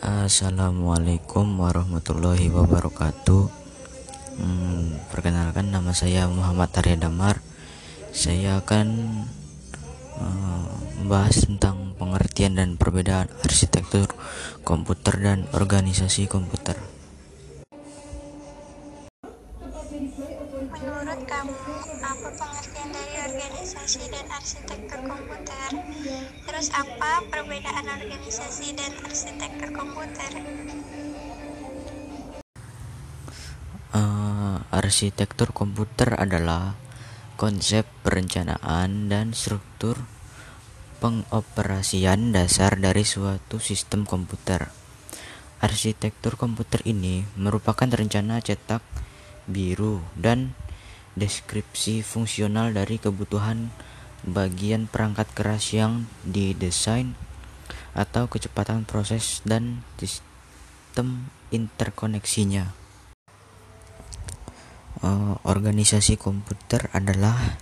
Assalamualaikum warahmatullahi wabarakatuh. Hmm, perkenalkan nama saya Muhammad Arya Damar. Saya akan uh, membahas tentang pengertian dan perbedaan arsitektur komputer dan organisasi komputer. Menurut kamu, apa pengertian dari organisasi dan arsitektur komputer? Terus apa perbedaan organisasi dan arsitektur komputer? Uh, arsitektur komputer adalah konsep perencanaan dan struktur pengoperasian dasar dari suatu sistem komputer. Arsitektur komputer ini merupakan rencana cetak biru dan deskripsi fungsional dari kebutuhan bagian perangkat keras yang didesain atau kecepatan proses dan sistem interkoneksinya. Uh, organisasi komputer adalah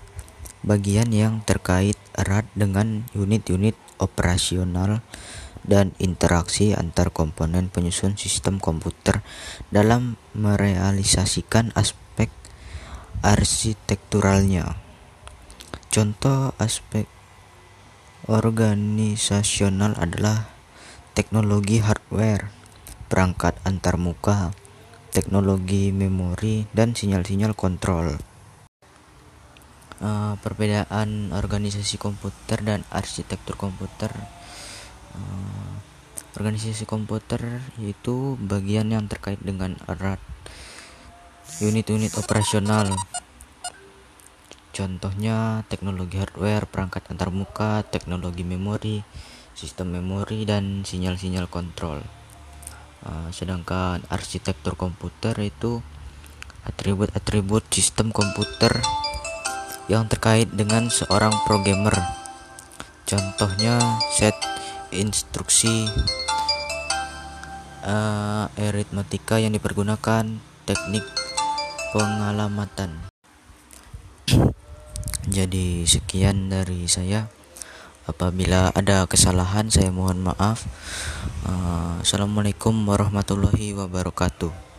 bagian yang terkait erat dengan unit-unit operasional dan interaksi antar komponen penyusun sistem komputer dalam merealisasikan aspek arsitekturalnya. Contoh aspek organisasional adalah teknologi hardware, perangkat antarmuka, teknologi memori, dan sinyal-sinyal kontrol. Uh, perbedaan organisasi komputer dan arsitektur komputer uh, organisasi komputer itu bagian yang terkait dengan erat unit-unit operasional contohnya teknologi hardware perangkat antarmuka teknologi memori sistem memori dan sinyal-sinyal kontrol. Uh, sedangkan arsitektur komputer itu atribut-atribut sistem komputer yang terkait dengan seorang programmer. Contohnya set instruksi uh, aritmatika yang dipergunakan teknik pengalamatan jadi sekian dari saya. Apabila ada kesalahan saya mohon maaf. Uh, assalamualaikum warahmatullahi wabarakatuh